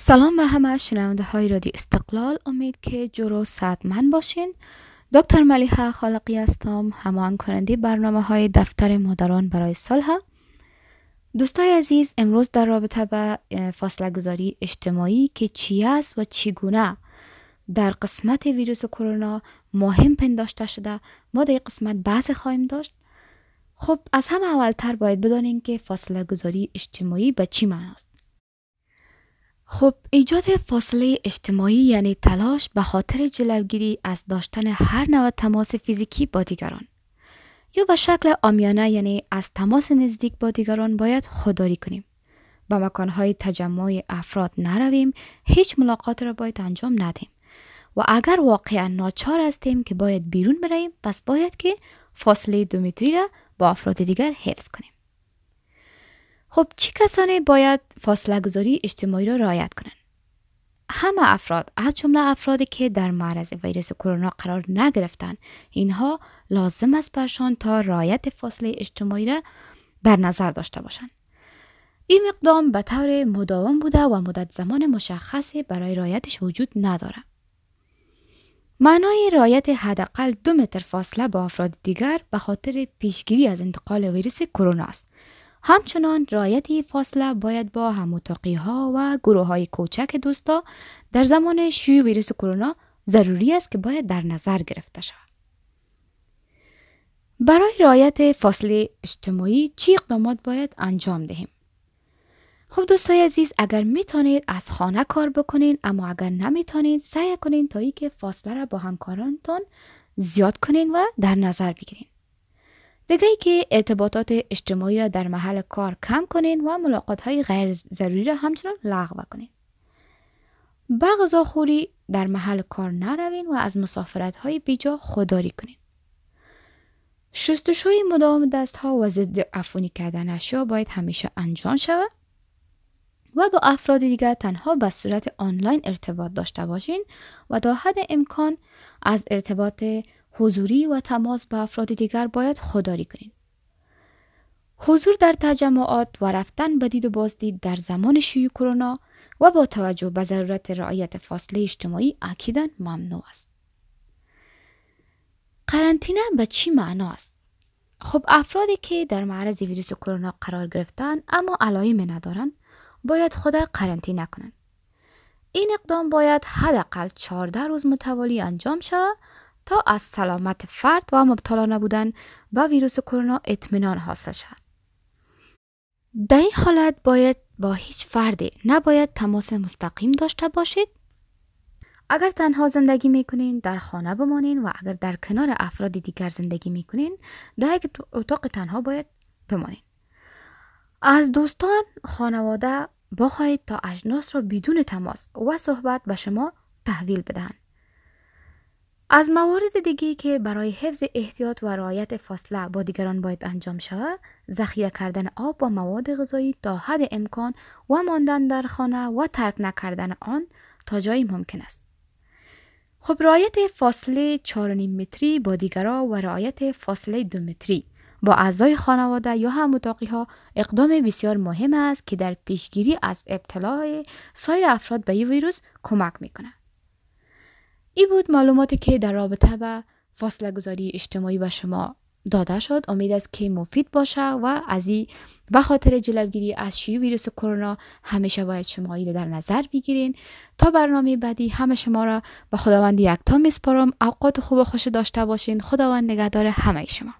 سلام به همه شنونده های رادیو استقلال. امید که جورو من باشین. دکتر ملیحه خالقی هستم همان کننده برنامه های دفتر مادران برای سالها دوستای عزیز امروز در رابطه به فاصله گذاری اجتماعی که چی است و چگونه در قسمت ویروس کرونا مهم پنداشته شده ما در قسمت بحث خواهیم داشت. خب از همه اولتر باید بدانیم که فاصله گذاری اجتماعی به چی معناست. خب ایجاد فاصله اجتماعی یعنی تلاش به خاطر جلوگیری از داشتن هر نوع تماس فیزیکی با دیگران. یا به شکل آمیانه یعنی از تماس نزدیک با دیگران باید خودداری کنیم. به مکانهای تجمع افراد نرویم هیچ ملاقات را باید انجام ندیم و اگر واقعا ناچار هستیم که باید بیرون برویم پس باید که فاصله دو متری را با افراد دیگر حفظ کنیم. خب چی کسانی باید فاصله گذاری اجتماعی را رعایت کنند؟ همه افراد از جمله افرادی که در معرض ویروس کرونا قرار نگرفتند اینها لازم است برشان تا رعایت فاصله اجتماعی را در نظر داشته باشند. این اقدام به طور مداوم بوده و مدت زمان مشخصی برای رعایتش وجود ندارد. معنای رعایت حداقل دو متر فاصله با افراد دیگر به خاطر پیشگیری از انتقال ویروس کرونا است. همچنان رعایت فاصله باید با هموتاقی ها و گروه های کوچک دوستا در زمان شیوع ویروس کرونا ضروری است که باید در نظر گرفته شود. برای رعایت فاصله اجتماعی چی اقدامات باید انجام دهیم؟ خب دوستای عزیز اگر می‌تونید از خانه کار بکنید اما اگر نمی‌تونید سعی کنید تا ای که فاصله را با همکارانتون زیاد کنین و در نظر بگیرین. دیگه که ارتباطات اجتماعی را در محل کار کم کنین و ملاقات های غیر ضروری را همچنان لغو کنین. با غذاخوری در محل کار نروین و از مسافرت های بیجا خودداری کنین. شستشوی مداوم دست ها و ضد عفونی کردن اشیا باید همیشه انجام شود و با افراد دیگر تنها به صورت آنلاین ارتباط داشته باشین و تا حد امکان از ارتباط حضوری و تماس با افراد دیگر باید خودداری کنید. حضور در تجمعات و رفتن به دید و بازدید در زمان شیوع کرونا و با توجه به ضرورت رعایت فاصله اجتماعی اکیدا ممنوع است. قرنطینه به چی معنا است؟ خب افرادی که در معرض ویروس کرونا قرار گرفتن اما علائم ندارند باید خود قرنطینه کنند. این اقدام باید حداقل 14 روز متوالی انجام شود تا از سلامت فرد و مبتلا نبودن با ویروس کرونا اطمینان حاصل شد. در این حالت باید با هیچ فردی نباید تماس مستقیم داشته باشید. اگر تنها زندگی می‌کنین در خانه بمانین و اگر در کنار افراد دیگر زندگی می‌کنین در یک اتاق تنها باید بمانین. از دوستان خانواده بخواهید تا اجناس را بدون تماس و صحبت به شما تحویل بدهند. از موارد دیگه که برای حفظ احتیاط و رعایت فاصله با دیگران باید انجام شود ذخیره کردن آب و مواد غذایی تا حد امکان و ماندن در خانه و ترک نکردن آن تا جایی ممکن است خب رعایت فاصله 4.5 متری با دیگران و رعایت فاصله 2 متری با اعضای خانواده یا هم متاقی ها اقدام بسیار مهم است که در پیشگیری از ابتلا سایر افراد به این ویروس کمک می‌کنه. ای بود معلوماتی که در رابطه به فاصله گذاری اجتماعی به شما داده شد. امید است که مفید باشه و از این به خاطر جلوگیری از شیوع ویروس کرونا همیشه باید شما ایده در نظر بگیرین. تا برنامه بعدی همه شما را به خداوند یک تا میسپارم. اوقات خوب و خوش داشته باشین. خداوند نگهدار همه شما.